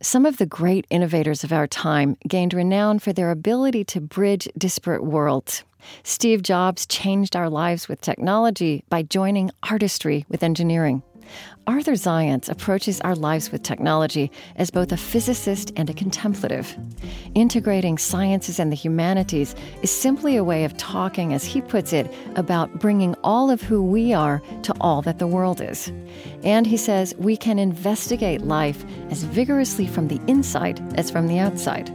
Some of the great innovators of our time gained renown for their ability to bridge disparate worlds. Steve Jobs changed our lives with technology by joining artistry with engineering. Arthur Zajonc approaches our lives with technology as both a physicist and a contemplative. Integrating sciences and the humanities is simply a way of talking, as he puts it, about bringing all of who we are to all that the world is. And he says we can investigate life as vigorously from the inside as from the outside.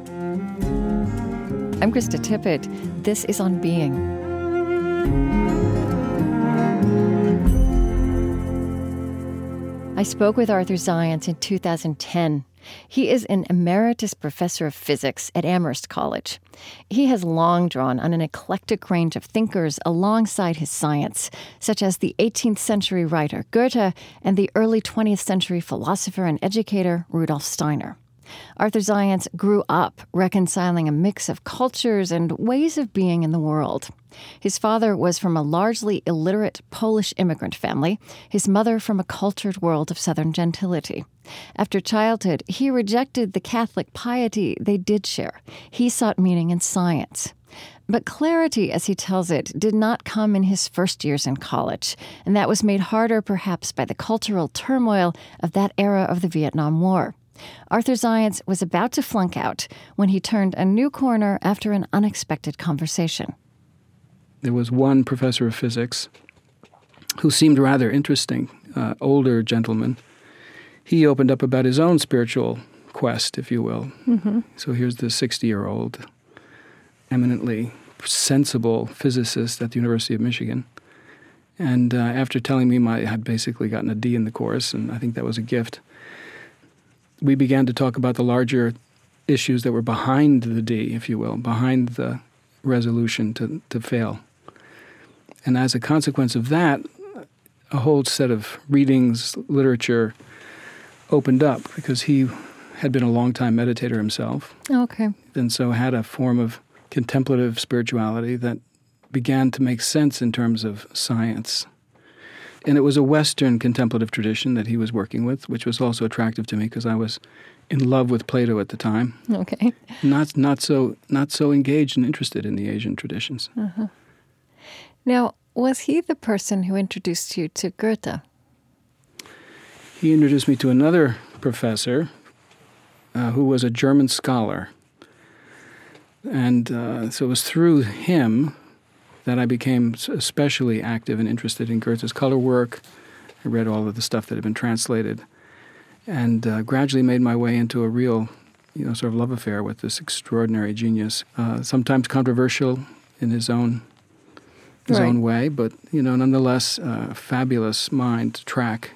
I'm Krista Tippett. This is On Being. I spoke with Arthur Zajonc in 2010. He is an emeritus professor of physics at Amherst College. He has long drawn on an eclectic range of thinkers alongside his science, such as the 18th century writer Goethe and the early 20th century philosopher and educator Rudolf Steiner. Arthur Zajonc grew up reconciling a mix of cultures and ways of being in the world. His father was from a largely illiterate Polish immigrant family, his mother from a cultured world of Southern gentility. After childhood, he rejected the Catholic piety they did share. He sought meaning in science. But clarity, as he tells it, did not come in his first years in college, and that was made harder perhaps by the cultural turmoil of that era of the Vietnam War. Arthur Zajonc was about to flunk out when he turned a new corner after an unexpected conversation. There was one professor of physics who seemed rather interesting, uh, older gentleman. He opened up about his own spiritual quest, if you will. Mm-hmm. So here's the 60 year old, eminently sensible physicist at the University of Michigan. And uh, after telling me my, I had basically gotten a D in the course, and I think that was a gift, we began to talk about the larger issues that were behind the D, if you will, behind the resolution to, to fail. And as a consequence of that, a whole set of readings, literature opened up because he had been a long time meditator himself. Okay. And so had a form of contemplative spirituality that began to make sense in terms of science. And it was a Western contemplative tradition that he was working with, which was also attractive to me because I was in love with Plato at the time. Okay. Not not so not so engaged and interested in the Asian traditions. Uh-huh. Now, was he the person who introduced you to Goethe? He introduced me to another professor uh, who was a German scholar. And uh, so it was through him that I became especially active and interested in Goethe's color work. I read all of the stuff that had been translated, and uh, gradually made my way into a real, you know, sort of love affair with this extraordinary genius. Uh, sometimes controversial in his own his right. own way, but you know, nonetheless, uh, fabulous mind to track.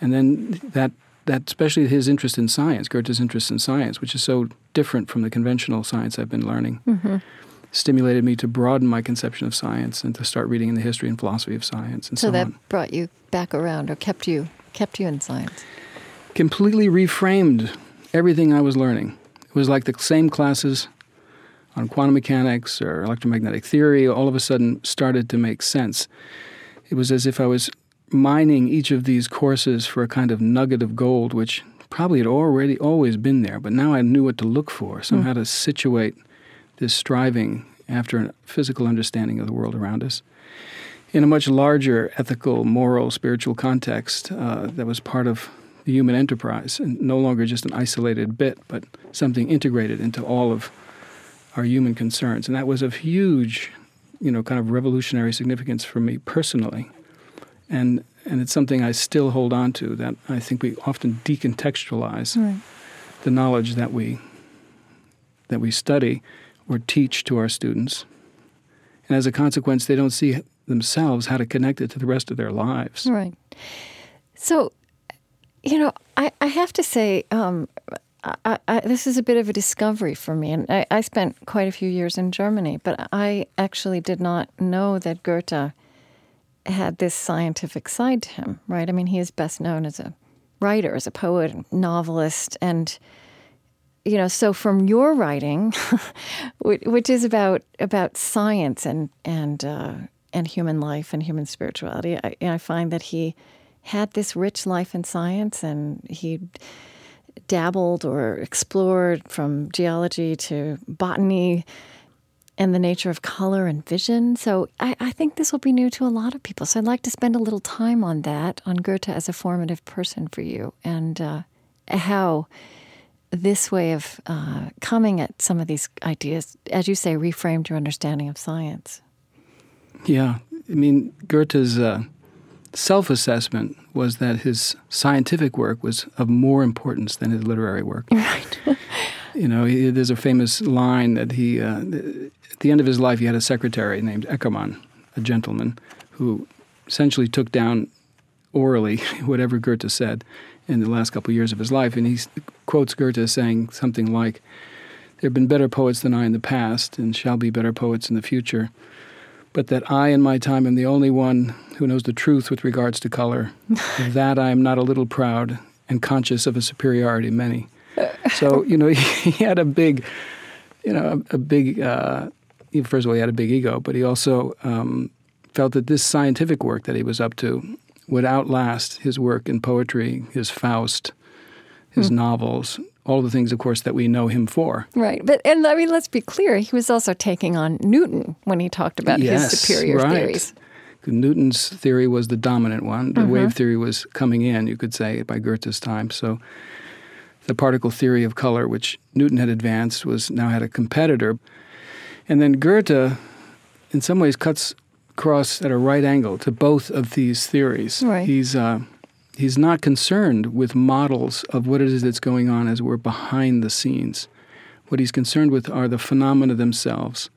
And then that that especially his interest in science, Goethe's interest in science, which is so different from the conventional science I've been learning. Mm-hmm stimulated me to broaden my conception of science and to start reading in the history and philosophy of science and so, so that on. brought you back around or kept you kept you in science completely reframed everything i was learning it was like the same classes on quantum mechanics or electromagnetic theory all of a sudden started to make sense it was as if i was mining each of these courses for a kind of nugget of gold which probably had already always been there but now i knew what to look for somehow mm. to situate this striving after a physical understanding of the world around us in a much larger ethical, moral, spiritual context uh, that was part of the human enterprise and no longer just an isolated bit, but something integrated into all of our human concerns. And that was of huge, you know, kind of revolutionary significance for me personally. And and it's something I still hold on to that I think we often decontextualize right. the knowledge that we that we study or teach to our students. And as a consequence, they don't see themselves how to connect it to the rest of their lives. Right. So, you know, I, I have to say, um, I, I, this is a bit of a discovery for me. And I, I, spent quite a few years in Germany, but I actually did not know that Goethe had this scientific side to him, right? I mean, he is best known as a writer, as a poet, novelist, and you know, so from your writing, which is about about science and and uh, and human life and human spirituality, I, I, find that he had this rich life in science, and he dabbled or explored from geology to botany and the nature of color and vision. So I, I, think this will be new to a lot of people. So I'd like to spend a little time on that, on Goethe as a formative person for you, and uh, how this way of uh, coming at some of these ideas, as you say, reframed your understanding of science. Yeah. I mean, Goethe's uh, self assessment was that his scientific work was of more importance than his literary work. Right. you know, he, there's a famous line that he, uh, at the end of his life, he had a secretary named Eckermann, a gentleman, who essentially took down orally whatever Goethe said in the last couple of years of his life. And he quotes Goethe as saying something like, There have been better poets than I in the past, and shall be better poets in the future but that I in my time am the only one who knows the truth with regards to color. that I am not a little proud and conscious of a superiority of many. So, you know, he, he had a big, you know, a, a big, uh, first of all, he had a big ego, but he also um, felt that this scientific work that he was up to would outlast his work in poetry, his Faust, his hmm. novels, all the things, of course, that we know him for. Right. But, and I mean, let's be clear, he was also taking on Newton when he talked about yes, his superior right. theories. Newton's theory was the dominant one. The mm-hmm. wave theory was coming in, you could say, by Goethe's time. So the particle theory of color, which Newton had advanced, was now had a competitor. And then Goethe, in some ways, cuts across at a right angle to both of these theories. Right. He's uh, he's not concerned with models of what it is that's going on as we're behind the scenes. What he's concerned with are the phenomena themselves.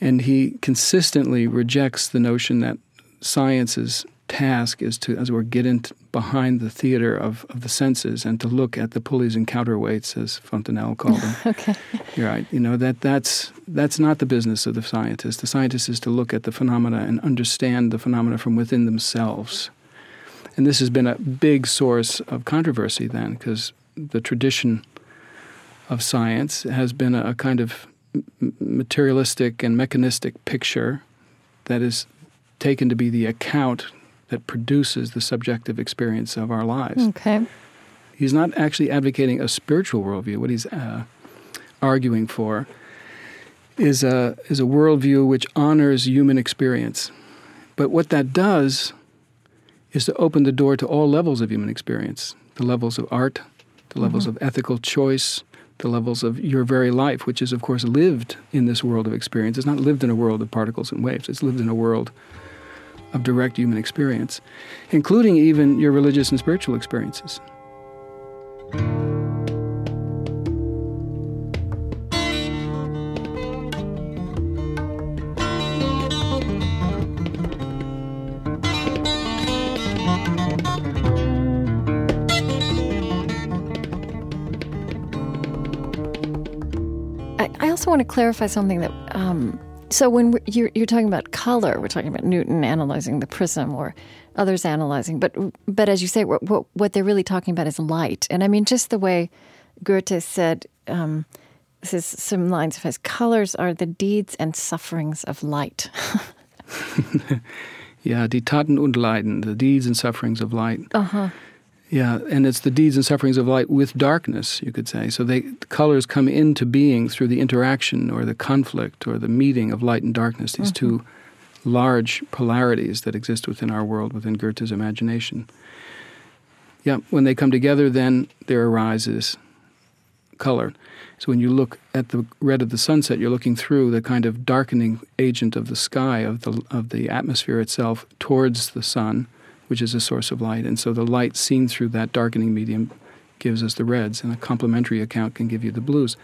And he consistently rejects the notion that science's task is to, as we're getting behind the theater of, of the senses and to look at the pulleys and counterweights, as Fontenelle called them. okay. You're right. You know, that, that's, that's not the business of the scientist. The scientist is to look at the phenomena and understand the phenomena from within themselves. And this has been a big source of controversy then, because the tradition of science has been a, kind of materialistic and mechanistic picture that is taken to be the account that produces the subjective experience of our lives. Okay. He's not actually advocating a spiritual worldview. What he's uh, arguing for is a, is a worldview which honors human experience. But what that does is to open the door to all levels of human experience the levels of art, the levels mm-hmm. of ethical choice, the levels of your very life, which is, of course, lived in this world of experience. It's not lived in a world of particles and waves, it's lived in a world of direct human experience, including even your religious and spiritual experiences. Want to clarify something that. Um, so when you're, you're talking about color, we're talking about Newton analyzing the prism or others analyzing, but but as you say, what, what they're really talking about is light. And I mean, just the way Goethe said, um, this is some lines of his: "Colors are the deeds and sufferings of light." yeah, die Taten und Leiden, the deeds and sufferings of light. Uh huh. Yeah, and it's the deeds and sufferings of light with darkness, you could say. So they, the colors come into being through the interaction or the conflict or the meeting of light and darkness, these mm-hmm. two large polarities that exist within our world, within Goethe's imagination. Yeah, when they come together, then there arises color. So when you look at the red of the sunset, you're looking through the kind of darkening agent of the sky, of the, of the atmosphere itself, towards the sun which is a source of light. And so the light seen through that darkening medium gives us the reds, and a complementary account can give you the blues.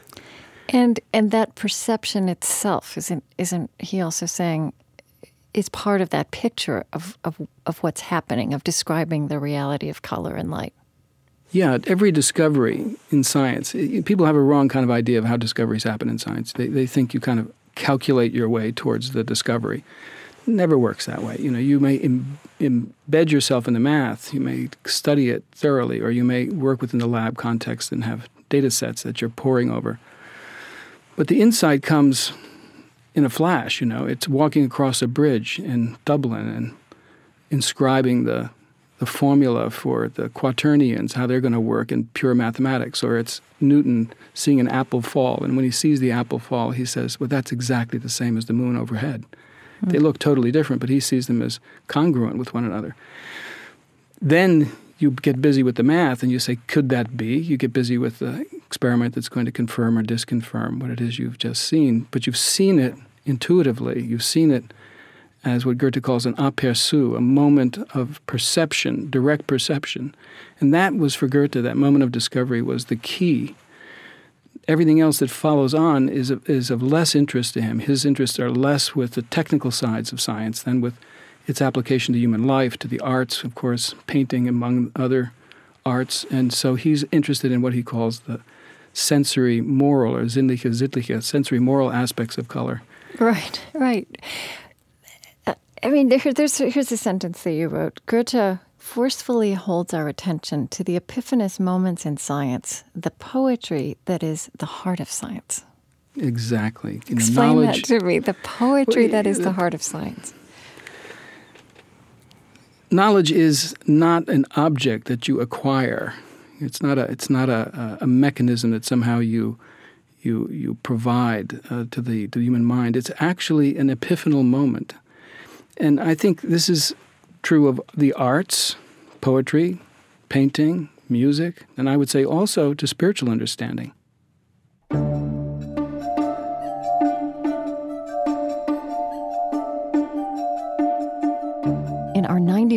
And and that perception itself isn't isn't he also saying is part of that picture of, of, of what's happening, of describing the reality of color and light. Yeah, every discovery in science, people have a wrong kind of idea of how discoveries happen in science. They, they think you kind of calculate your way towards the discovery never works that way. You know, you may Im- embed yourself in the math, you may study it thoroughly, or you may work within the lab context and have data sets that you're poring over. But the insight comes in a flash, you know. It's walking across a bridge in Dublin and inscribing the, the formula for the quaternions, how they're going to work in pure mathematics, or it's Newton seeing an apple fall. And when he sees the apple fall, he says, Well, that's exactly the same as the moon overhead. Mm-hmm. They look totally different, but he sees them as congruent with one another. Then you get busy with the math and you say, Could that be? You get busy with the experiment that's going to confirm or disconfirm what it is you've just seen. But you've seen it intuitively, you've seen it as what Goethe calls an aperçu, a moment of perception, direct perception. And that was for Goethe, that moment of discovery was the key. Everything else that follows on is of, is of less interest to him. His interests are less with the technical sides of science than with its application to human life, to the arts, of course, painting among other arts. And so he's interested in what he calls the sensory moral or sinnliche, sittliche, sensory moral aspects of color. Right, right. Uh, I mean, there, there's here's a sentence that you wrote. Goethe forcefully holds our attention to the epiphanous moments in science, the poetry that is the heart of science. Exactly. Explain that to me. The poetry well, that is the, the heart of science. Knowledge is not an object that you acquire. It's not a. It's not a, a mechanism that somehow you you you provide uh, to the to the human mind. It's actually an epiphanal moment and I think this is true of the arts, poetry, painting, music, and I would say also to spiritual understanding.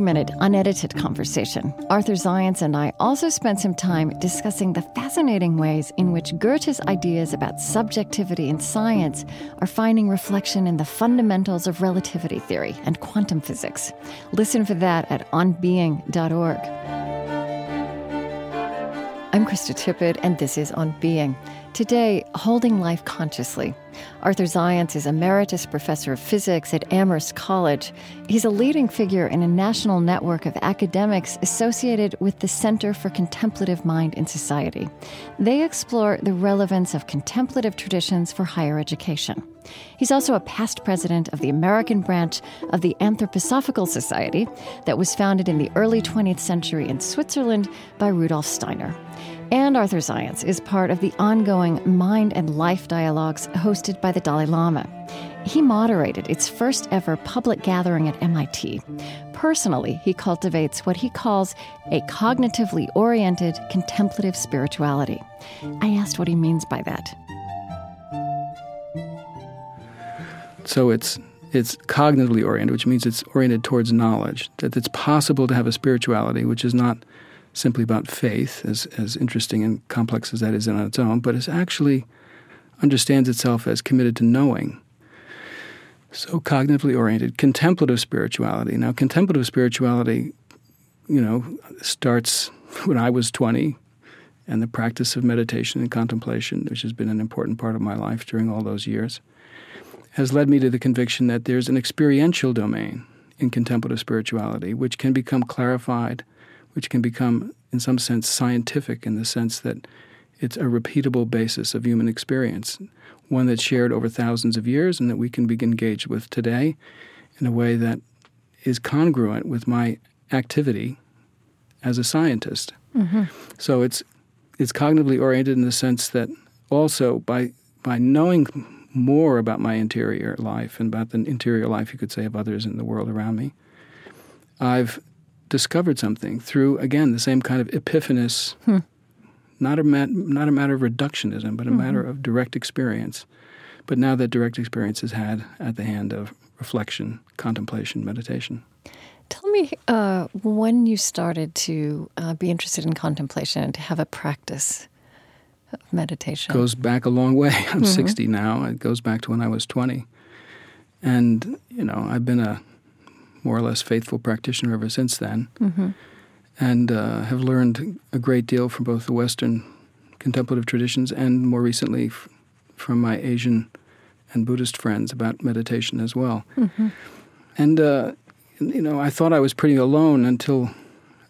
Minute unedited conversation, Arthur Zajonc and I also spent some time discussing the fascinating ways in which Goethe's ideas about subjectivity in science are finding reflection in the fundamentals of relativity theory and quantum physics. Listen for that at onbeing.org. I'm Krista Tippett, and this is On Being. Today, Holding Life Consciously. Arthur Zajonc is Emeritus Professor of Physics at Amherst College. He's a leading figure in a national network of academics associated with the Center for Contemplative Mind in Society. They explore the relevance of contemplative traditions for higher education. He's also a past president of the American branch of the Anthroposophical Society that was founded in the early 20th century in Switzerland by Rudolf Steiner. And Arthur Zajonc is part of the ongoing Mind and Life dialogues hosted by the Dalai Lama. He moderated its first ever public gathering at MIT. Personally, he cultivates what he calls a cognitively oriented contemplative spirituality. I asked what he means by that. So it's it's cognitively oriented, which means it's oriented towards knowledge, that it's possible to have a spirituality which is not simply about faith, as, as interesting and complex as that is on its own, but it actually understands itself as committed to knowing. So cognitively oriented, contemplative spirituality. Now, contemplative spirituality, you know, starts when I was 20 and the practice of meditation and contemplation, which has been an important part of my life during all those years, has led me to the conviction that there's an experiential domain in contemplative spirituality, which can become clarified which can become, in some sense, scientific in the sense that it's a repeatable basis of human experience, one that's shared over thousands of years and that we can be engaged with today in a way that is congruent with my activity as a scientist. Mm-hmm. So it's it's cognitively oriented in the sense that also by by knowing more about my interior life and about the interior life you could say of others in the world around me, I've discovered something through again the same kind of epiphanous, hmm. not a mat, not a matter of reductionism, but a mm-hmm. matter of direct experience. But now that direct experience is had at the hand of reflection, contemplation, meditation. Tell me uh, when you started to uh, be interested in contemplation and to have a practice of meditation. It goes back a long way. I'm mm-hmm. 60 now. It goes back to when I was 20. And, you know, I've been a more or less faithful practitioner ever since then, mm-hmm. and uh, have learned a great deal from both the Western contemplative traditions and more recently f- from my Asian and Buddhist friends about meditation as well. Mm-hmm. And, uh, you know, I thought I was pretty alone until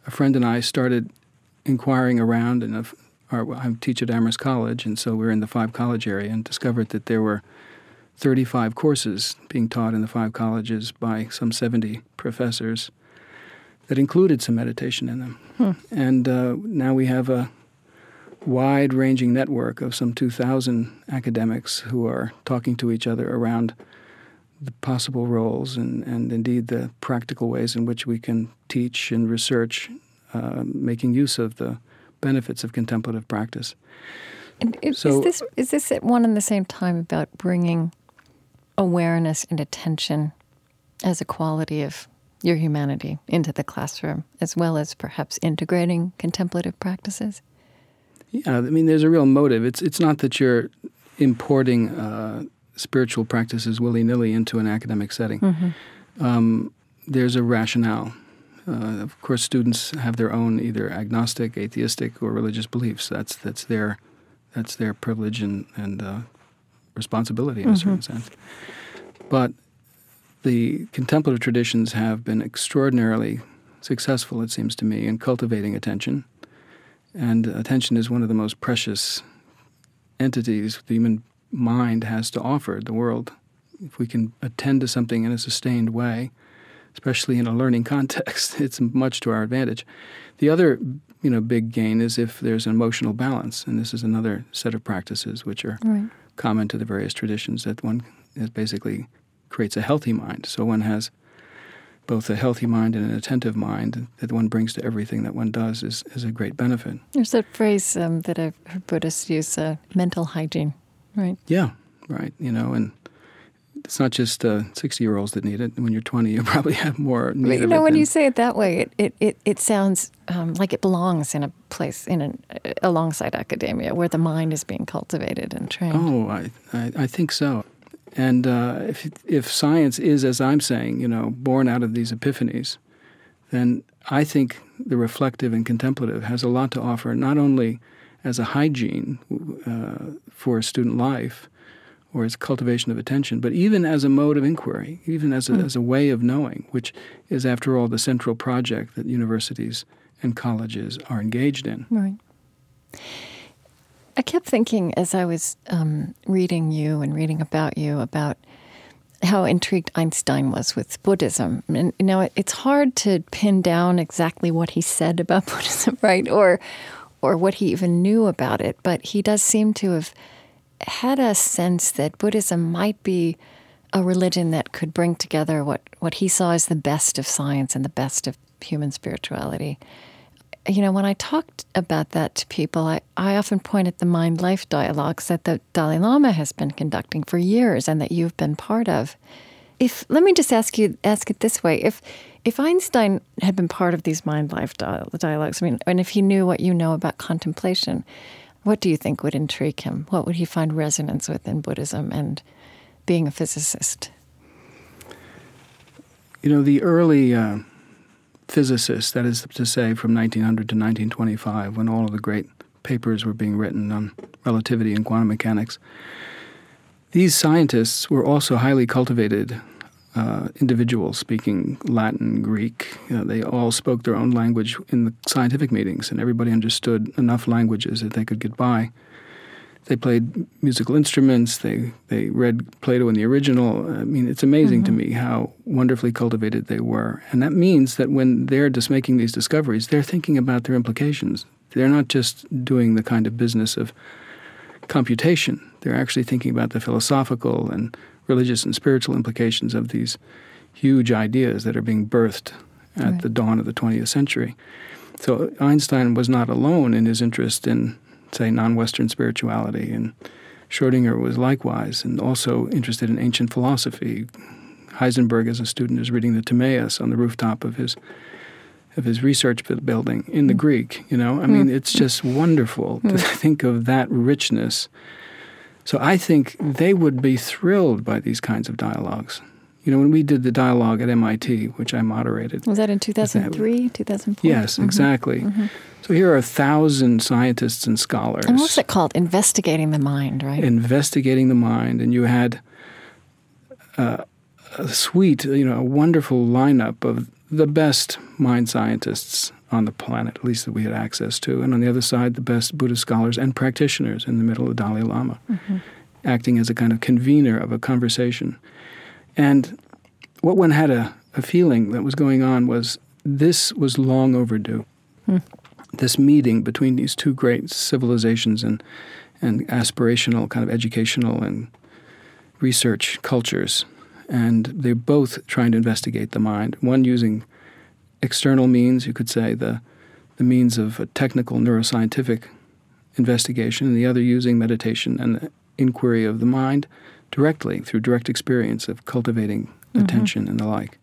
a friend and I started inquiring around, and I teach at Amherst College, and so we are in the five college area and discovered that there were 35 courses being taught in the five colleges by some 70 professors that included some meditation in them. Hmm. And uh, now we have a wide ranging network of some 2,000 academics who are talking to each other around the possible roles and, and indeed the practical ways in which we can teach and research, uh, making use of the benefits of contemplative practice. And is, So- is this is this at one and the same time about bringing awareness and attention as a quality of your humanity into the classroom, as well as perhaps integrating contemplative practices? Yeah, I mean, there's a real motive. It's it's not that you're importing uh, spiritual practices willy nilly into an academic setting. Um, there's a rationale. Uh, of course, students have their own either agnostic, atheistic, or religious beliefs. That's that's their that's their privilege and and uh, responsibility in a certain mm-hmm. sense. But the contemplative traditions have been extraordinarily successful, it seems to me, in cultivating attention. And attention is one of the most precious entities the human mind has to offer the world. If we can attend to something in a sustained way, especially in a learning context, it's much to our advantage. The other, you know, big gain is if there's an emotional balance, and this is another set of practices which are Right. Common to the various traditions that one basically creates a healthy mind. So one has both a healthy mind and an attentive mind that one brings to everything that one does is, is a great benefit. There's that phrase um, that I've heard Buddhists use: uh, mental hygiene. Right. Yeah, right. You know, and it's not just uh, 60 year olds that need it. When you're 20, you probably have more need But you know, when than- you say it that way, it it, it, it sounds um, like it belongs in a place in an alongside academia where the mind is being cultivated and trained. Oh, I, I, I think so. And uh, if, if science is, as I'm saying, you know, born out of these epiphanies, then I think the reflective and contemplative has a lot to offer, not only as a hygiene uh, for student life or as cultivation of attention, but even as a mode of inquiry, even as a, as a way of knowing, which is, after all, the central project that universities and colleges are engaged in. Right. I kept thinking as I was um, reading you and reading about you about how intrigued Einstein was with Buddhism. And you know, it, it's hard to pin down exactly what he said about Buddhism, right? Or or what he even knew about it, but he does seem to have had a sense that Buddhism might be a religion that could bring together what, what he saw as the best of science and the best of human spirituality you know, when I talked about that to people, I, I often point at the mind life dialogues that the Dalai Lama has been conducting for years and that you've been part of. If let me just ask you ask it this way. If if Einstein had been part of these mind life dialogues, I mean, and if he knew what you know about contemplation, what do you think would intrigue him? What would he find resonance with in Buddhism and being a physicist? You know, the early uh, physicists, that is to say from 1900 to 1925, when all of the great papers were being written on relativity and quantum mechanics, these scientists were also highly cultivated uh, individuals speaking Latin, Greek. You know, they all spoke their own language in the scientific meetings, and everybody understood enough languages that they could get by. They played musical instruments. They they read Plato in the original. I mean, it's amazing to me how wonderfully cultivated they were, and that means that when they're just making these discoveries, they're thinking about their implications. They're not just doing the kind of business of computation. They're actually thinking about the philosophical and religious and spiritual implications of these huge ideas that are being birthed at Right. the dawn of the 20th century. So Einstein was not alone in his interest in, say, non-Western spirituality, and Schrodinger was likewise, and also interested in ancient philosophy. Heisenberg, as a student, is reading the Timaeus on the rooftop of his of his research building in the mm. Greek. You know, I mean, mm. it's just wonderful to mm. think of that richness. So I think they would be thrilled by these kinds of dialogues. You know, when we did the dialogue at MIT, which I moderated, Was that in 2003, 2004? Yes, exactly. So here are a thousand scientists and scholars And what's it called? Investigating the mind, right? investigating the mind, and you had uh, a sweet, you know, a wonderful lineup of the best mind scientists on the planet, at least that we had access to, and on the other side, the best Buddhist scholars and practitioners in the middle of Dalai Lama, acting as a kind of convener of a conversation. And what one had a, a feeling that was going on was this was long overdue. Hmm. This meeting between these two great civilizations and and aspirational kind of educational and research cultures, and they're both trying to investigate the mind. One using external means, you could say the the means of a technical neuroscientific investigation, and the other using meditation and the inquiry of the mind directly through direct experience of cultivating mm-hmm. attention and the like.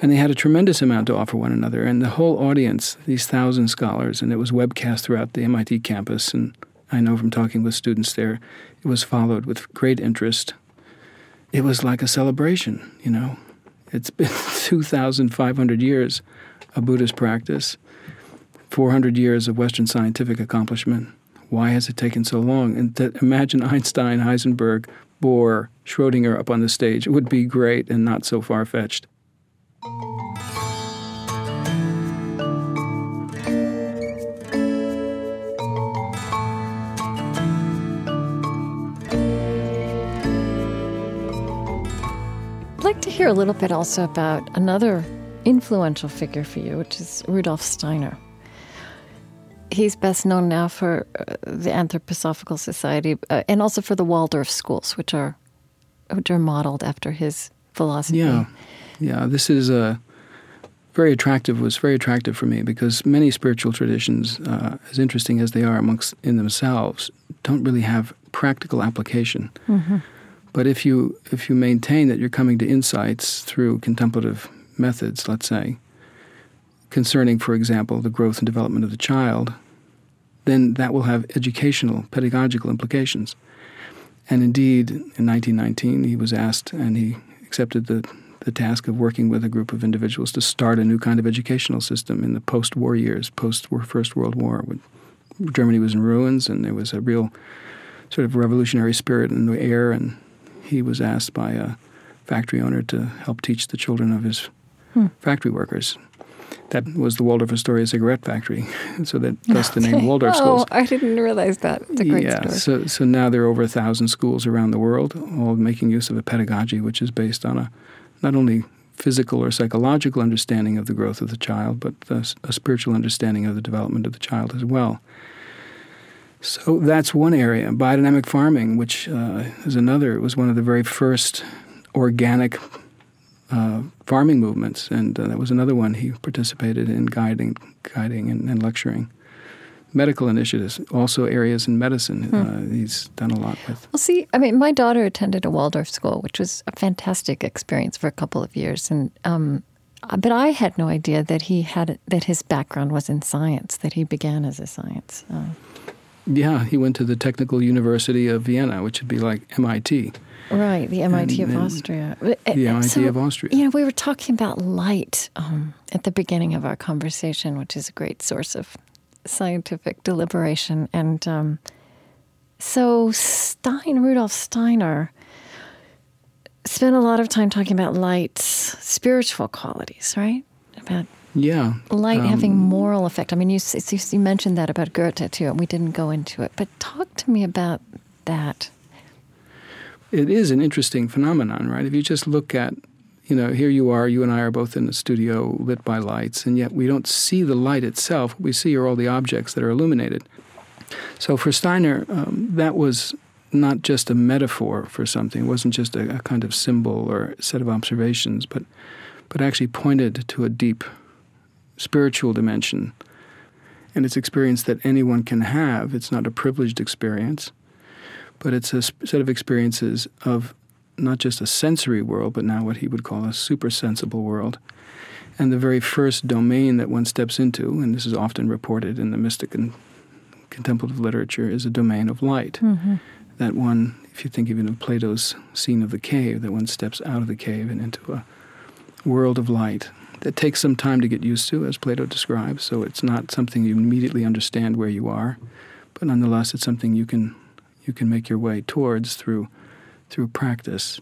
And they had a tremendous amount to offer one another. And the whole audience, these thousand scholars, and it was webcast throughout the MIT campus. And I know from talking with students there, it was followed with great interest. It was like a celebration, you know. It's been 2,500 years of Buddhist practice, 400 years of Western scientific accomplishment. Why has it taken so long? And to imagine Einstein, Heisenberg, Bohr, Schrodinger up on the stage, it would be great and not so far fetched. Hear a little bit also about another influential figure for you, which is Rudolf Steiner. He's best known now for uh, the Anthroposophical Society uh, and also for the Waldorf schools, which are which are modeled after his philosophy. Yeah, yeah. This is a uh, very attractive. Was very attractive for me because many spiritual traditions, uh, as interesting as they are amongst in themselves, don't really have practical application. Mm-hmm. But if you if you maintain that you're coming to insights through contemplative methods, let's say, concerning, for example, the growth and development of the child, then that will have educational, pedagogical implications. And indeed, in 1919, he was asked, and he accepted the, the task of working with a group of individuals to start a new kind of educational system in the post war years, post First World War. When Germany was in ruins, and there was a real sort of revolutionary spirit in the air, and he was asked by a factory owner to help teach the children of his hmm. factory workers that was the Waldorf Astoria cigarette factory. so that thus the name Waldorf Schools. oh, I didn't realize that. It's a great yeah, story. So, so now there are over a thousand schools around the world, all making use of a pedagogy which is based on a not only physical or psychological understanding of the growth of the child, but a, a spiritual understanding of the development of the child as well. So that's one area. Biodynamic farming, which uh, is another, it was one of the very first organic uh, farming movements, and uh, that was another one he participated in guiding, guiding and, and lecturing. Medical initiatives, also areas in medicine. Hmm. Uh, he's done a lot with. Well, see, I mean, my daughter attended a Waldorf school, which was a fantastic experience for a couple of years, and um, but I had no idea that he had that his background was in science. That he began as a science. Uh, yeah, he went to the Technical University of Vienna, which would be like MIT. Right, the MIT and, of Austria. The MIT so, of Austria. You know, we were talking about light um, at the beginning of our conversation, which is a great source of scientific deliberation. And um, so Stein, Rudolf Steiner, spent a lot of time talking about light's spiritual qualities, right? About yeah, light um, having moral effect. I mean, you, you mentioned that about Goethe too, and we didn't go into it. But talk to me about that it is an interesting phenomenon, right? If you just look at, you know, here you are, you and I are both in the studio lit by lights, and yet we don't see the light itself. What we see are all the objects that are illuminated. So for Steiner, um, that was not just a metaphor for something. It wasn't just a, a kind of symbol or set of observations, but but actually pointed to a deep spiritual dimension. And it's experience that anyone can have. It's not a privileged experience but it's a set of experiences of not just a sensory world, but now what he would call a supersensible world. And the very first domain that one steps into, and this is often reported in the mystic and contemplative literature, is a domain of light. Mm-hmm. That one, if you think even of Plato's scene of the cave, that one steps out of the cave and into a world of light that takes some time to get used to, as Plato describes. So it's not something you immediately understand where you are, but nonetheless, it's something you can you can make your way towards through through practice.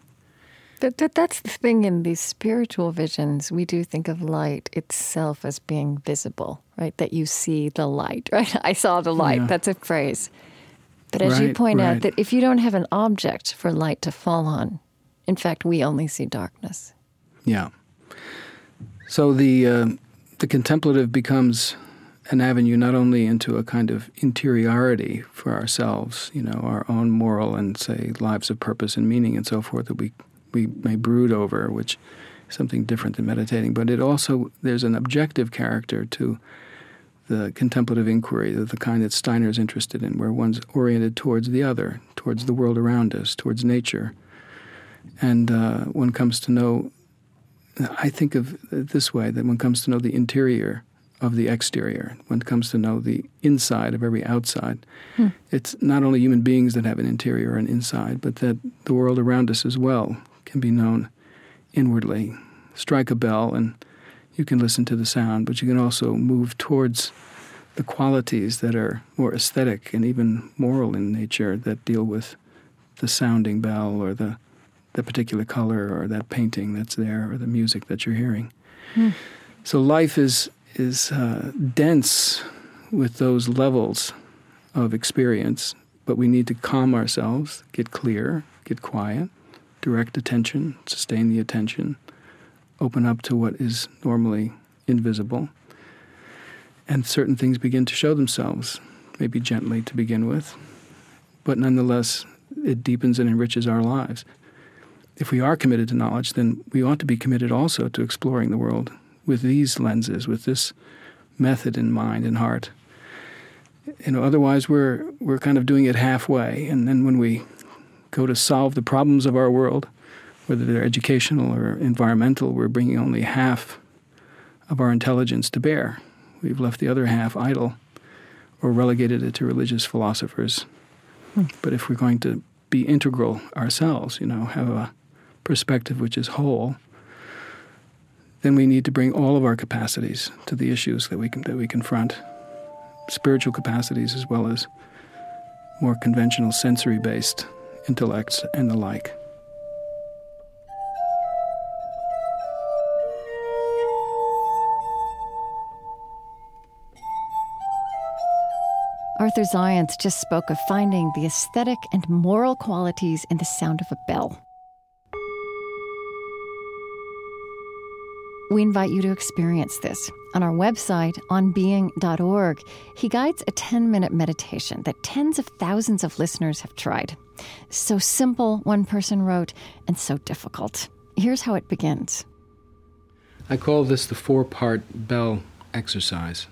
That, that, that's the thing in these spiritual visions. We do think of light itself as being visible, right? That you see the light, right? I saw the light. Yeah. That's a phrase. But as right, you point right. out, that if you don't have an object for light to fall on, in fact, we only see darkness. Yeah. So the uh, the contemplative becomes an avenue not only into a kind of interiority for ourselves, you know, our own moral and say lives of purpose and meaning and so forth that we we may brood over, which is something different than meditating, but it also there's an objective character to the contemplative inquiry, the kind that Steiner is interested in, where one's oriented towards the other, towards the world around us, towards nature. And uh, one comes to know, I think of it this way, that one comes to know the interior of the exterior, one comes to know the inside of every outside. Hmm. It's not only human beings that have an interior and inside, but that the world around us as well can be known inwardly. Strike a bell and you can listen to the sound, but you can also move towards the qualities that are more aesthetic and even moral in nature that deal with the sounding bell or the the particular color or that painting that's there or the music that you're hearing. Mm. So life is is uh, dense with those levels of experience, but we need to calm ourselves, get clear, get quiet, direct attention, sustain the attention, open up to what is normally invisible. And certain things begin to show themselves, maybe gently to begin with, but nonetheless, it deepens and enriches our lives. If we are committed to knowledge, then we ought to be committed also to exploring the world with these lenses, with this method in mind and heart. You know, otherwise we're we're kind of doing it halfway, and then when we go to solve the problems of our world, whether they're educational or environmental, we're bringing only half of our intelligence to bear. We've left the other half idle or relegated it to religious philosophers. Hmm. But if we're going to be integral ourselves, you know, have a perspective which is whole, then we need to bring all of our capacities to the issues that we that we confront, spiritual capacities as well as more conventional sensory-based intellects and the like. Arthur Zajonc just spoke of finding the aesthetic and moral qualities in the sound of a bell. We invite you to experience this. On our website, onbeing.org, he guides a 10 minute meditation that tens of thousands of listeners have tried. So simple, one person wrote, and so difficult. Here's how it begins I call this the four part bell exercise.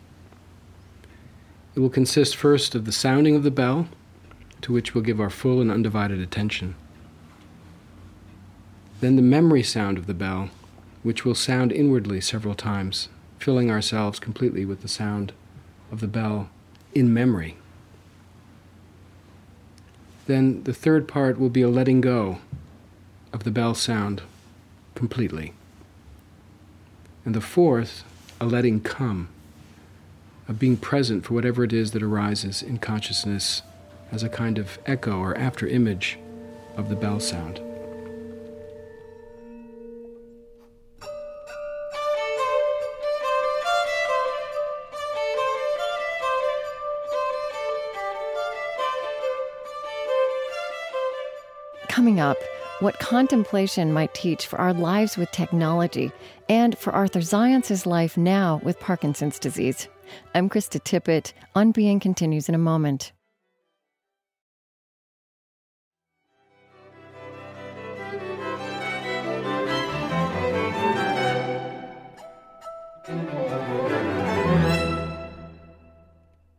It will consist first of the sounding of the bell, to which we'll give our full and undivided attention. Then the memory sound of the bell, which will sound inwardly several times, filling ourselves completely with the sound of the bell in memory. Then the third part will be a letting go of the bell sound completely. And the fourth, a letting come of being present for whatever it is that arises in consciousness as a kind of echo or after image of the bell sound. Coming up, what contemplation might teach for our lives with technology and for Arthur Zajonc's life now with Parkinson's disease. I'm Krista Tippett. On Being continues in a moment.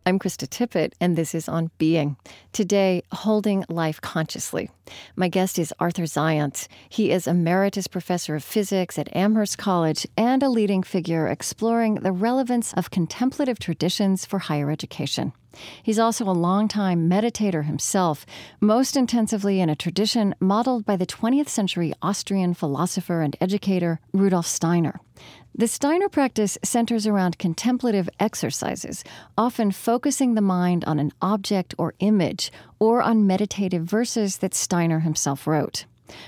I'm Krista Tippett, and this is On Being. Today, holding life consciously. My guest is Arthur Zajonc. He is emeritus professor of physics at Amherst College and a leading figure exploring the relevance of contemplative traditions for higher education. He's also a longtime meditator himself, most intensively in a tradition modeled by the 20th century Austrian philosopher and educator Rudolf Steiner. The Steiner practice centers around contemplative exercises, often focusing the mind on an object or image or on meditative verses that Steiner himself wrote.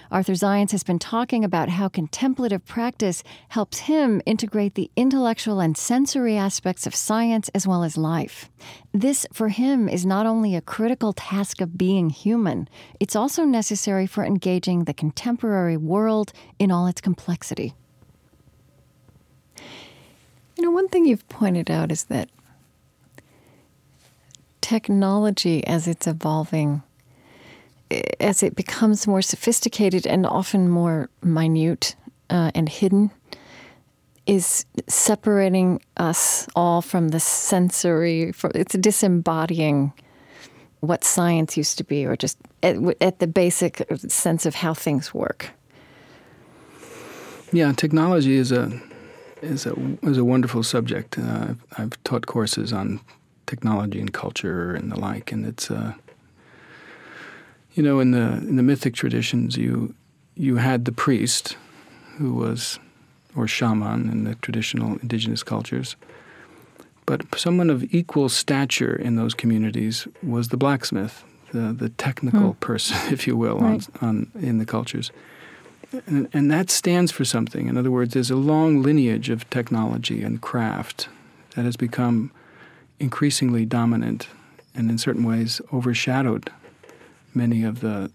Arthur Zajonc has been talking about how contemplative practice helps him integrate the intellectual and sensory aspects of science as well as life. This, for him, is not only a critical task of being human, it's also necessary for engaging the contemporary world in all its complexity. You know, one thing you've pointed out is that technology, as it's evolving, as it becomes more sophisticated and often more minute uh, and hidden, is separating us all from the sensory. From, it's disembodying what science used to be, or just at, at the basic sense of how things work. Yeah, technology is a is a is a wonderful subject. Uh, I've taught courses on technology and culture and the like, and it's uh, you know in the in the mythic traditions you you had the priest who was or shaman in the traditional indigenous cultures. But someone of equal stature in those communities was the blacksmith, the, the technical hmm. person, if you will, right. on, on, in the cultures. And, and that stands for something. In other words, there's a long lineage of technology and craft that has become increasingly dominant and in certain ways overshadowed many of the,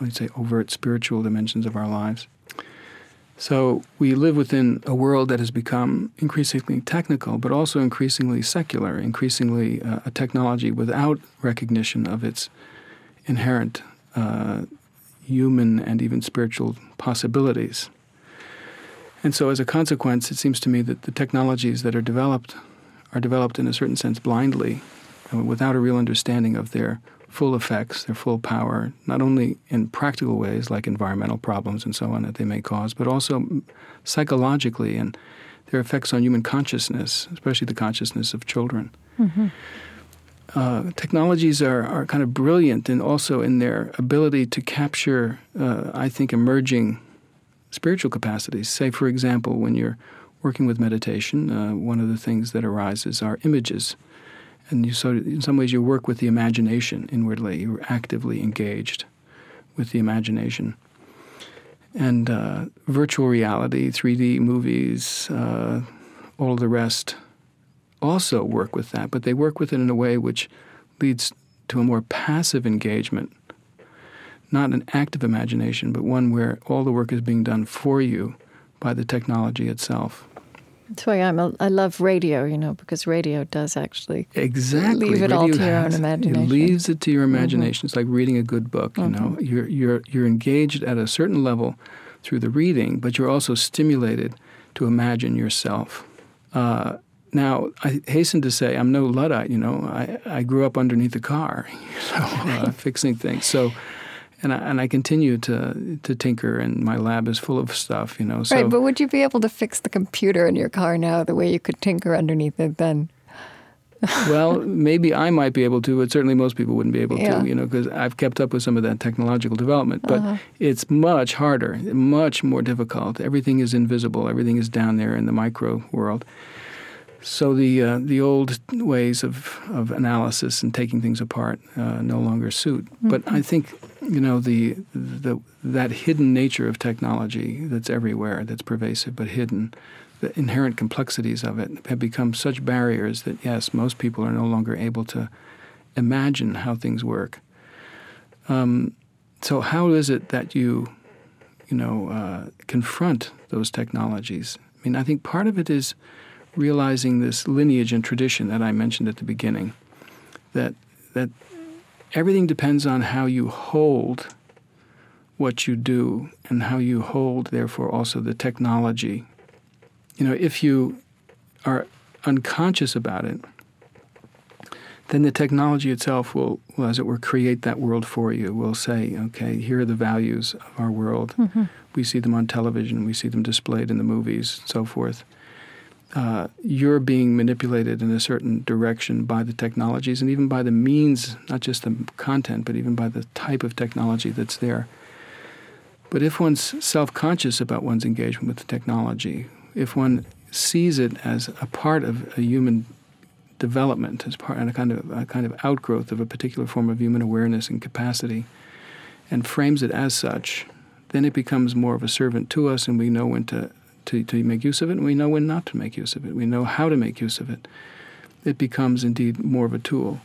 I would say, overt spiritual dimensions of our lives. So we live within a world that has become increasingly technical, but also increasingly secular, increasingly uh, a technology without recognition of its inherent uh, human and even spiritual possibilities. And so, as a consequence, it seems to me that the technologies that are developed are developed in a certain sense blindly, uh, without a real understanding of their full effects, their full power, not only in practical ways like environmental problems and so on that they may cause, but also psychologically and their effects on human consciousness, especially the consciousness of children. Mm-hmm. Uh, technologies are, are kind of brilliant and also in their ability to capture, uh, I think, emerging spiritual capacities. Say, for example, when you're working with meditation, uh, one of the things that arises are images and you so in some ways you work with the imagination inwardly. You're actively engaged with the imagination. And uh, virtual reality, 3D movies, uh, all the rest also work with that, but they work with it in a way which leads to a more passive engagement, not an active imagination, but one where all the work is being done for you by the technology itself. That's why I'm a, I love radio, you know, because radio does actually exactly leave it radio all to your own imagination. It leaves it to your mm-hmm. imagination. Mm-hmm. It's like reading a good book. You mm-hmm. know, you're you're you're engaged at a certain level through the reading, but you're also stimulated to imagine yourself. Uh, now, I hasten to say I'm no luddite. You know, I I grew up underneath a car, uh, fixing things. So and I, and I continue to to tinker, and my lab is full of stuff, you know. So. Right, but would you be able to fix the computer in your car now the way you could tinker underneath it then? well, maybe I might be able to, but certainly most people wouldn't be able yeah. to, you know, because I've kept up with some of that technological development. But uh-huh. it's much harder, much more difficult. Everything is invisible. Everything is down there in the micro world. So the uh, the old ways of, of analysis and taking things apart uh, no longer suit. Mm-hmm. But I think you know the the that hidden nature of technology that's everywhere, that's pervasive but hidden. The inherent complexities of it have become such barriers that yes, most people are no longer able to imagine how things work. Um, so how is it that you you know uh, confront those technologies? I mean, I think part of it is realizing this lineage and tradition that I mentioned at the beginning, that that everything depends on how you hold what you do and how you hold, therefore, also the technology. You know, if you are unconscious about it, then the technology itself will, will, as it were, create that world for you. Will say, okay, here are the values of our world. Mm-hmm. We see them on television, we see them displayed in the movies, and so forth uh, you're being manipulated in a certain direction by the technologies and even by the means, not just the content, but even by the type of technology that's there. But if one's self conscious about one's engagement with the technology, if one sees it as a part of a human development, as part and a kind of a kind of outgrowth of a particular form of human awareness and capacity, and frames it as such, then it becomes more of a servant to us, and we know when to to, to make use of it, and we know when not to make use of it. We know how to make use of it. It becomes indeed more of a tool.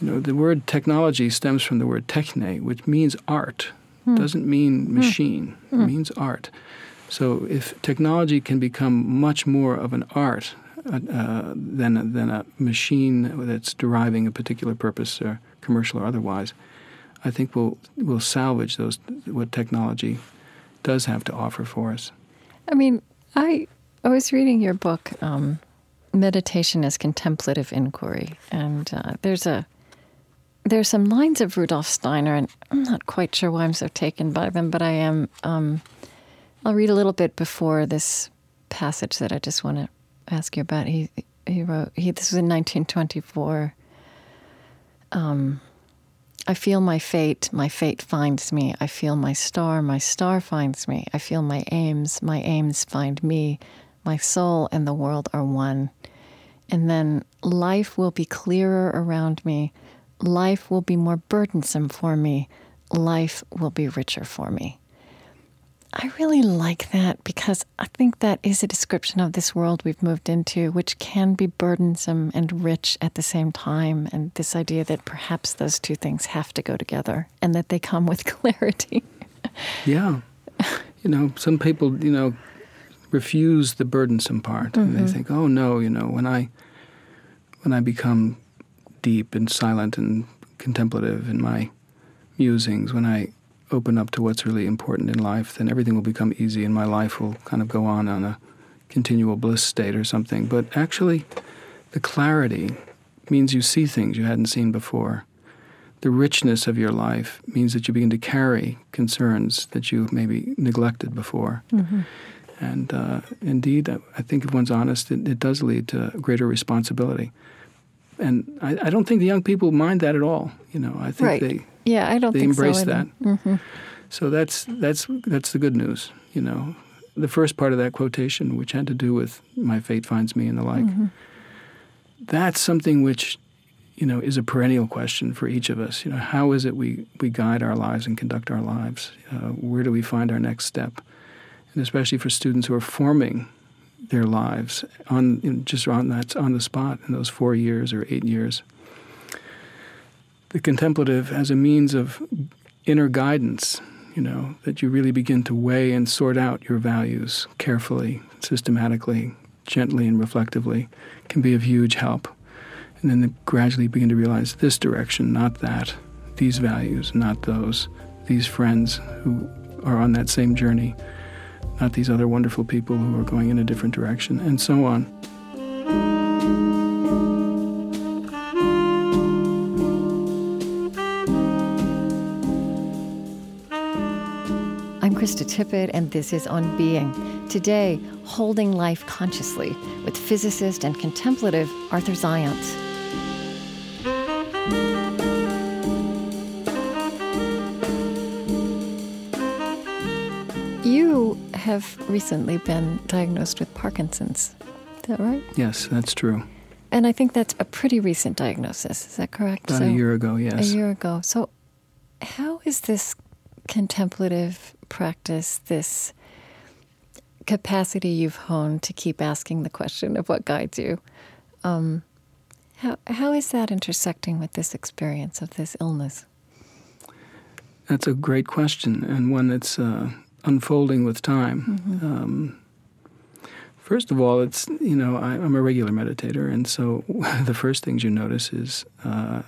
You know, the word technology stems from the word techne, which means art. Hmm. Doesn't mean hmm. machine. Hmm. It means art. So if technology can become much more of an art, uh, uh, than than a machine that's deriving a particular purpose, or commercial or otherwise. I think we'll we'll salvage those what technology does have to offer for us. I mean, I I was reading your book, um, Meditation as Contemplative Inquiry, and uh, there's a there's some lines of Rudolf Steiner, and I'm not quite sure why I'm so taken by them, but I am. Um, I'll read a little bit before this passage that I just want to ask you about. He he wrote he this was in 1924. Um, I feel my fate, my fate finds me. I feel my star, my star finds me. I feel my aims, my aims find me. My soul and the world are one. And then life will be clearer around me. Life will be more burdensome for me. Life will be richer for me. I really like that because I think that is a description of this world we've moved into, which can be burdensome and rich at the same time. And this idea that perhaps those two things have to go together and that they come with clarity. yeah. You know, some people, you know, refuse the burdensome part. Mm-hmm. And they mm-hmm. think, oh no, you know, when I when I become deep and silent and contemplative in my musings, when I open up to what's really important in life, then everything will become easy and my life will kind of go on on a continual bliss state or something. But actually, the clarity means you see things you hadn't seen before. The richness of your life means that you begin to carry concerns that you maybe neglected before. Mm-hmm. And uh, indeed, I think if one's honest, it, it, does lead to greater responsibility. And I, I, don't think the young people mind that at all. You know, I think right. they yeah, I don't they think embrace so that. Mm-hmm. So that's that's that's the good news. You know, the first part of that quotation, which had to do with "my fate finds me" and the like. Mm-hmm. That's something which, you know, is a perennial question for each of us. You know, how is it we we guide our lives and conduct our lives? Uh, where do we find our next step? And especially for students who are forming their lives on just on that on the spot in those four years or eight years the contemplative as a means of inner guidance, you know, that you really begin to weigh and sort out your values carefully, systematically, gently, and reflectively, can be of huge help. And then gradually begin to realize this direction, not that, these values, not those, these friends who are on that same journey, not these other wonderful people who are going in a different direction, and so on. I'm Krista Tippett, and this is On Being. Today, holding life consciously with physicist and contemplative Arthur Zajonc. Have recently been diagnosed with Parkinson's. Is that right? Yes, that's true. And I think that's a pretty recent diagnosis. Is that correct? About so, a year ago, yes. A year ago. So, how is this contemplative practice, this capacity you've honed to keep asking the question of what guides you, um, how, how is that intersecting with this experience of this illness? That's a great question and one that's uh, unfolding with time. Mm-hmm. Um, first of all, it's you know I, am a regular meditator, and so the first things you notice is uh,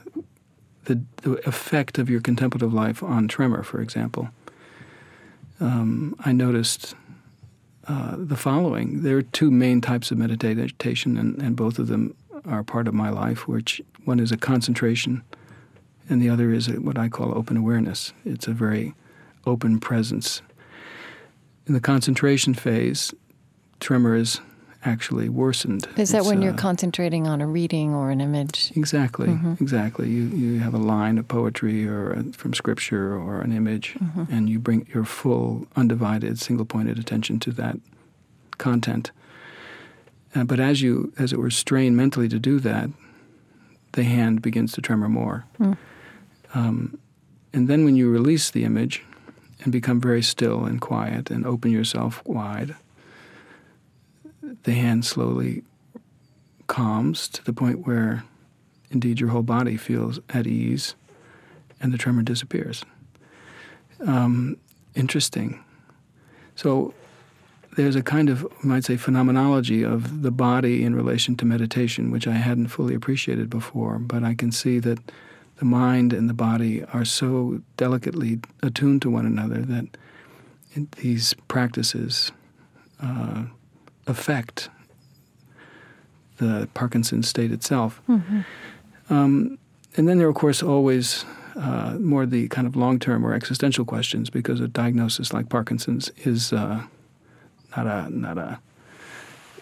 the, the effect of your contemplative life on tremor, for example um, I noticed uh, the following. There are two main types of meditation, and, and both of them are part of my life, which one is a concentration, and the other is a, what I call open awareness. It's a very open presence. In the concentration phase, tremor is actually worsened. Is that it's, when you're uh, concentrating on a reading or an image? Exactly, mm-hmm. exactly. You you have a line of poetry or a, from scripture or an image, mm-hmm. and you bring your full, undivided, single-pointed attention to that content. Uh, but as you, as it were, strain mentally to do that, the hand begins to tremor more. Mm. Um, and then when you release the image and become very still and quiet and open yourself wide the hand slowly calms to the point where indeed your whole body feels at ease and the tremor disappears. Um, interesting. So there's a kind of, you might say, phenomenology of the body in relation to meditation, which I hadn't fully appreciated before. But I can see that the mind and the body are so delicately attuned to one another that these practices uh, affect the Parkinson's state itself. Mm-hmm. Um, and then there are, of course, always uh, more the kind of long term or existential questions because a diagnosis like Parkinson's is uh, not a not a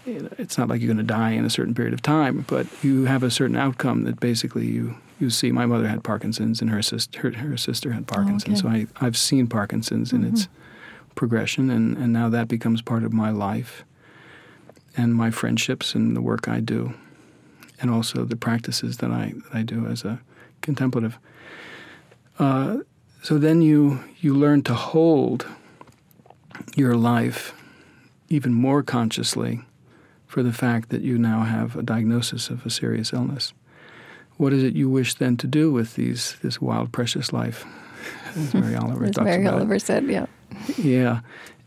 it's not like you're going to die in a certain period of time, but you have a certain outcome that basically you you see. My mother had Parkinson's, and her sister her, her sister had Parkinson's. Oh, okay. So I I've seen Parkinson's mm-hmm. in its progression, and and now that becomes part of my life, and my friendships and the work I do, and also the practices that I that I do as a contemplative. Uh, so then you you learn to hold your life even more consciously for the fact that you now have a diagnosis of a serious illness. What is it you wish then to do with these this wild, precious life? As Mary Oliver As Mary Oliver said, yeah. Yeah.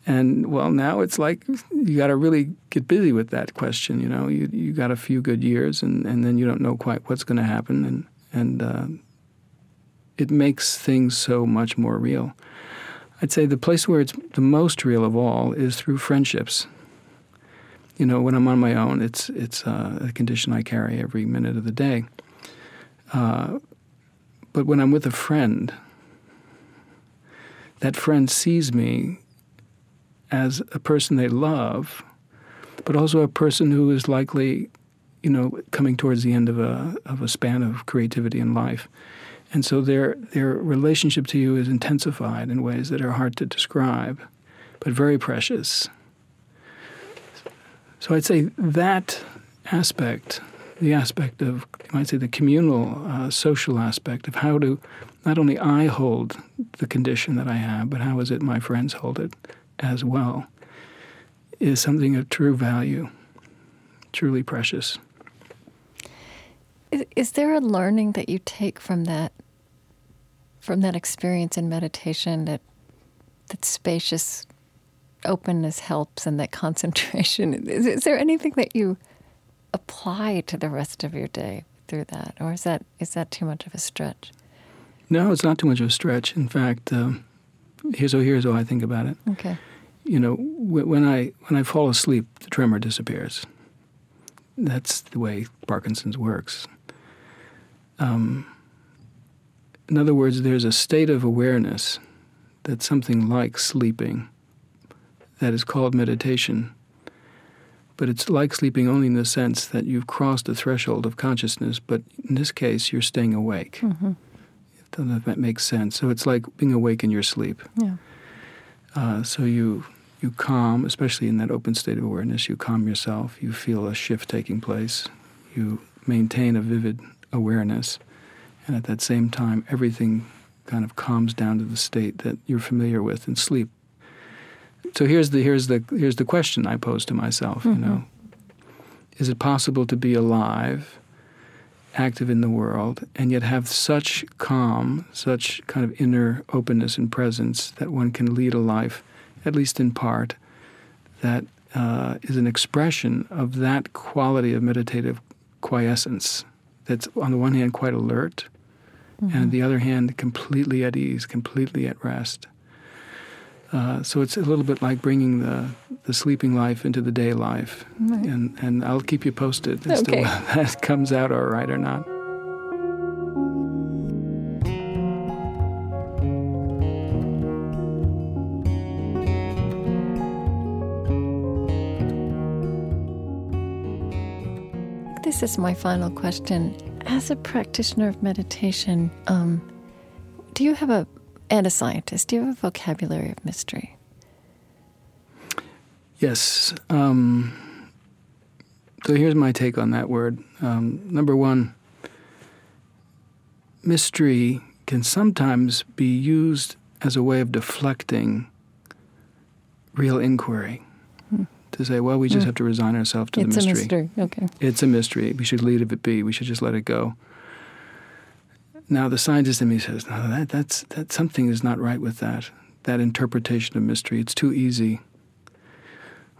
And well, now it's like you got to really get busy with that question. You know, you you got a few good years, and, and then you don't know quite what's going to happen, and and uh, it makes things so much more real. I'd say the place where it's the most real of all is through friendships. You know, when I'm on my own, it's it's uh, a condition I carry every minute of the day. Uh, but when I'm with a friend, that friend sees me as a person they love, but also a person who is likely, you know, coming towards the end of a of a span of creativity in life. And so their, their relationship to you is intensified in ways that are hard to describe, but very precious. So I'd say that aspect, the aspect of, you might say, the communal, uh, social aspect of how to not only I hold the condition that I have, but how is it my friends hold it as well, is something of true value, truly precious. Is, is there a learning that you take from that from that experience in meditation that that spacious openness helps and that concentration is, is there anything that you apply to the rest of your day through that? Or is that is that too much of a stretch? No it's not too much of a stretch. In fact um, here's so here's how i think about it. Okay. You know when i when i fall asleep the tremor disappears. That's the way parkinson's works. Um, in other words, there's a state of awareness that's something like sleeping that is called meditation. But it's like sleeping only in the sense that you've crossed a threshold of consciousness, but in this case, you're staying awake. Mm-hmm. I don't know if that makes sense. So it's like being awake in your sleep. Yeah. Uh, so you you calm, especially in that open state of awareness. You calm yourself. You feel a shift taking place. You maintain a vivid awareness. And at that same time, everything kind of calms down to the state that you're familiar with in sleep. So here's the here's the here's the question I pose to myself, mm-hmm. you know. Is it possible to be alive, active in the world, and yet have such calm, such kind of inner openness and presence that one can lead a life, at least in part, that uh, is an expression of that quality of meditative quiescence that's on the one hand quite alert, mm-hmm. and on the other hand completely at ease, completely at rest. Uh, so it's a little bit like bringing the, the sleeping life into the day life, right. and and I'll keep you posted as okay. to whether that comes out all right or not. This is my final question. As a practitioner of meditation, um, do you have a, and a scientist, do you have a vocabulary of mystery? Yes. Um, so here's my take on that word. Um, number one, mystery can sometimes be used as a way of deflecting real inquiry to say, well, we just mm. have to resign ourselves to it's the mystery. It's a mystery. Okay. It's a mystery. We should leave it be. We should just let it go. Now, the scientist in me says, no, that, that's, that something is not right with that, that interpretation of mystery. It's too easy.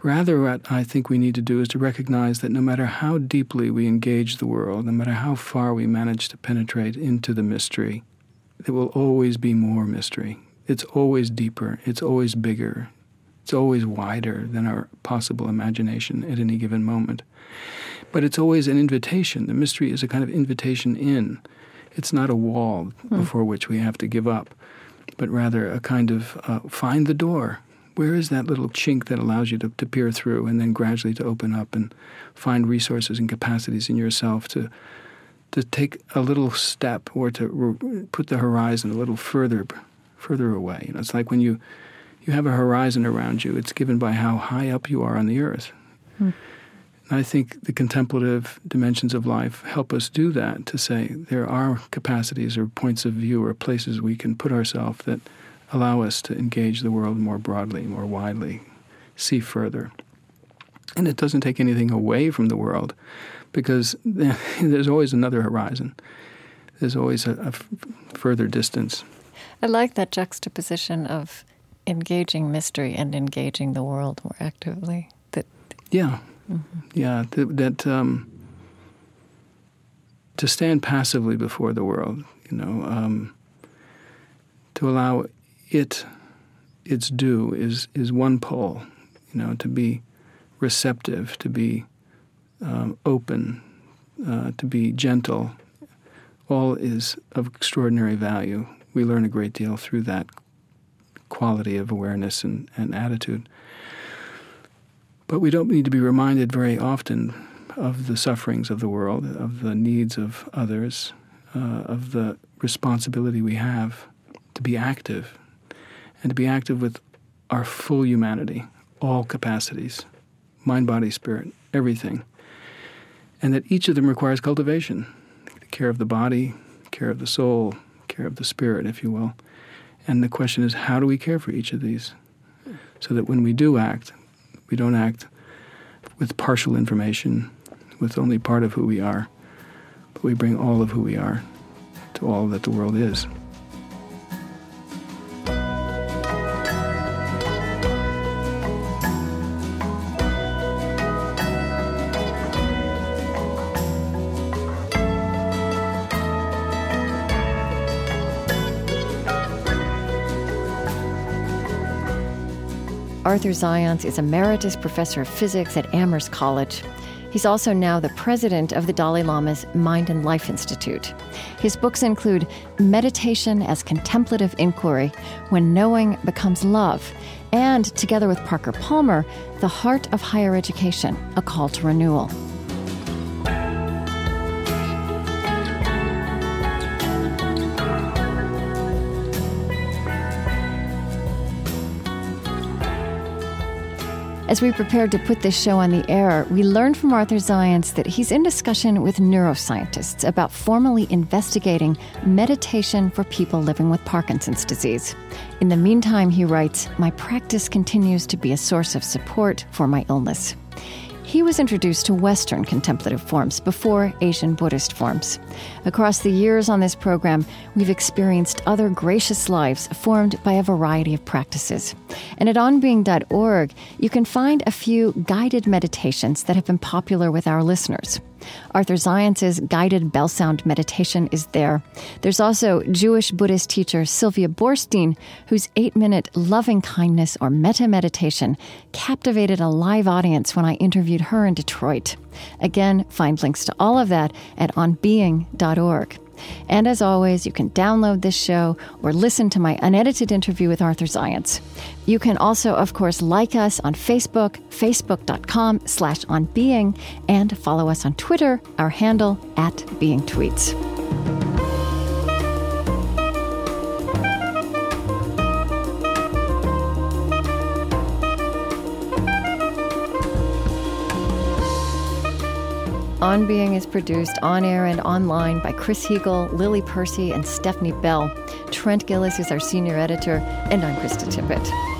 Rather, what I think we need to do is to recognize that no matter how deeply we engage the world, no matter how far we manage to penetrate into the mystery, there will always be more mystery. It's always deeper, it's always bigger, it's always wider than our possible imagination at any given moment. But it's always an invitation. The mystery is a kind of invitation in. It's not a wall hmm. before which we have to give up, but rather a kind of uh, find the door, where is that little chink that allows you to, to peer through and then gradually to open up and find resources and capacities in yourself to to take a little step or to re- put the horizon a little further further away. You know, it's like when you you have a horizon around you. It's given by how high up you are on the earth. Hmm. I think the contemplative dimensions of life help us do that. To say there are capacities or points of view or places we can put ourselves that allow us to engage the world more broadly, more widely, see further. And it doesn't take anything away from the world because there's always another horizon. There's always a, a further distance. I like that juxtaposition of engaging mystery and engaging the world more actively. That yeah, mm-hmm. yeah. That, that um, to stand passively before the world, you know, um, to allow it its due is is one pole, you know, to be receptive, to be um, open, uh, to be gentle. All is of extraordinary value. We learn a great deal through that quality of awareness and, and attitude. But we don't need to be reminded very often of the sufferings of the world, of the needs of others, uh, of the responsibility we have to be active and to be active with our full humanity, all capacities mind, body, spirit, everything. And that each of them requires cultivation care of the body, care of the soul, care of the spirit, if you will. And the question is, how do we care for each of these? So that when we do act, we don't act with partial information, with only part of who we are, but we bring all of who we are to all that the world is. Arthur Zajonc is Emeritus Professor of Physics at Amherst College. He's also now the president of the Dalai Lama's Mind and Life Institute. His books include Meditation as Contemplative Inquiry When Knowing Becomes Love, and together with Parker Palmer, The Heart of Higher Education A Call to Renewal. As we prepared to put this show on the air, we learned from Arthur Zajonc that he's in discussion with neuroscientists about formally investigating meditation for people living with Parkinson's disease. In the meantime, he writes, My practice continues to be a source of support for my illness. He was introduced to Western contemplative forms before Asian Buddhist forms. Across the years on this program, we've experienced other gracious lives formed by a variety of practices. And at onbeing.org, you can find a few guided meditations that have been popular with our listeners. Arthur Zajonc's guided bell sound meditation is there. There's also Jewish Buddhist teacher Sylvia Boorstein, whose eight minute loving kindness or metta meditation captivated a live audience when I interviewed her in Detroit. Again, find links to all of that at onbeing.org. And as always, you can download this show or listen to my unedited interview with Arthur Zajonc. You can also, of course, like us on Facebook, facebook.com slash onbeing, and follow us on Twitter, our handle at beingtweets. On Being is produced on air and online by Chris Heagle, Lily Percy, and Stephanie Bell. Trent Gilliss is our senior editor, and I'm Krista Tippett.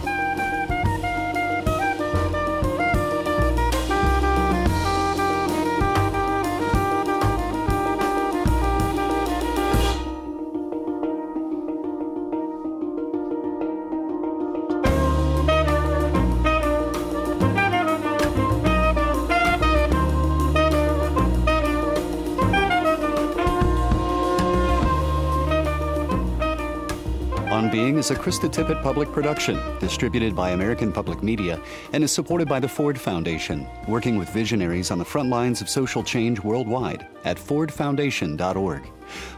Krista Tippett public production, distributed by American Public Media, and is supported by the Ford Foundation, working with visionaries on the front lines of social change worldwide at fordfoundation.org.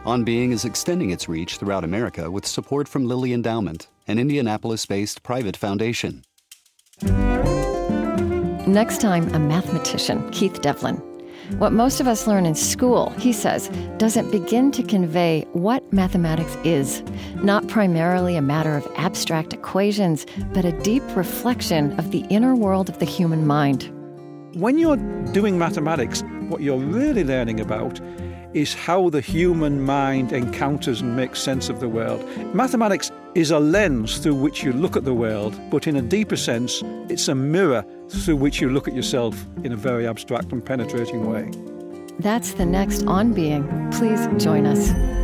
On Being is extending its reach throughout America with support from Lilly Endowment, an Indianapolis based private foundation. Next time, a mathematician, Keith Devlin. What most of us learn in school, he says, doesn't begin to convey what mathematics is. Not primarily a matter of abstract equations, but a deep reflection of the inner world of the human mind. When you're doing mathematics, what you're really learning about is how the human mind encounters and makes sense of the world. Mathematics is a lens through which you look at the world, but in a deeper sense, it's a mirror through which you look at yourself in a very abstract and penetrating way. That's the next On Being. Please join us.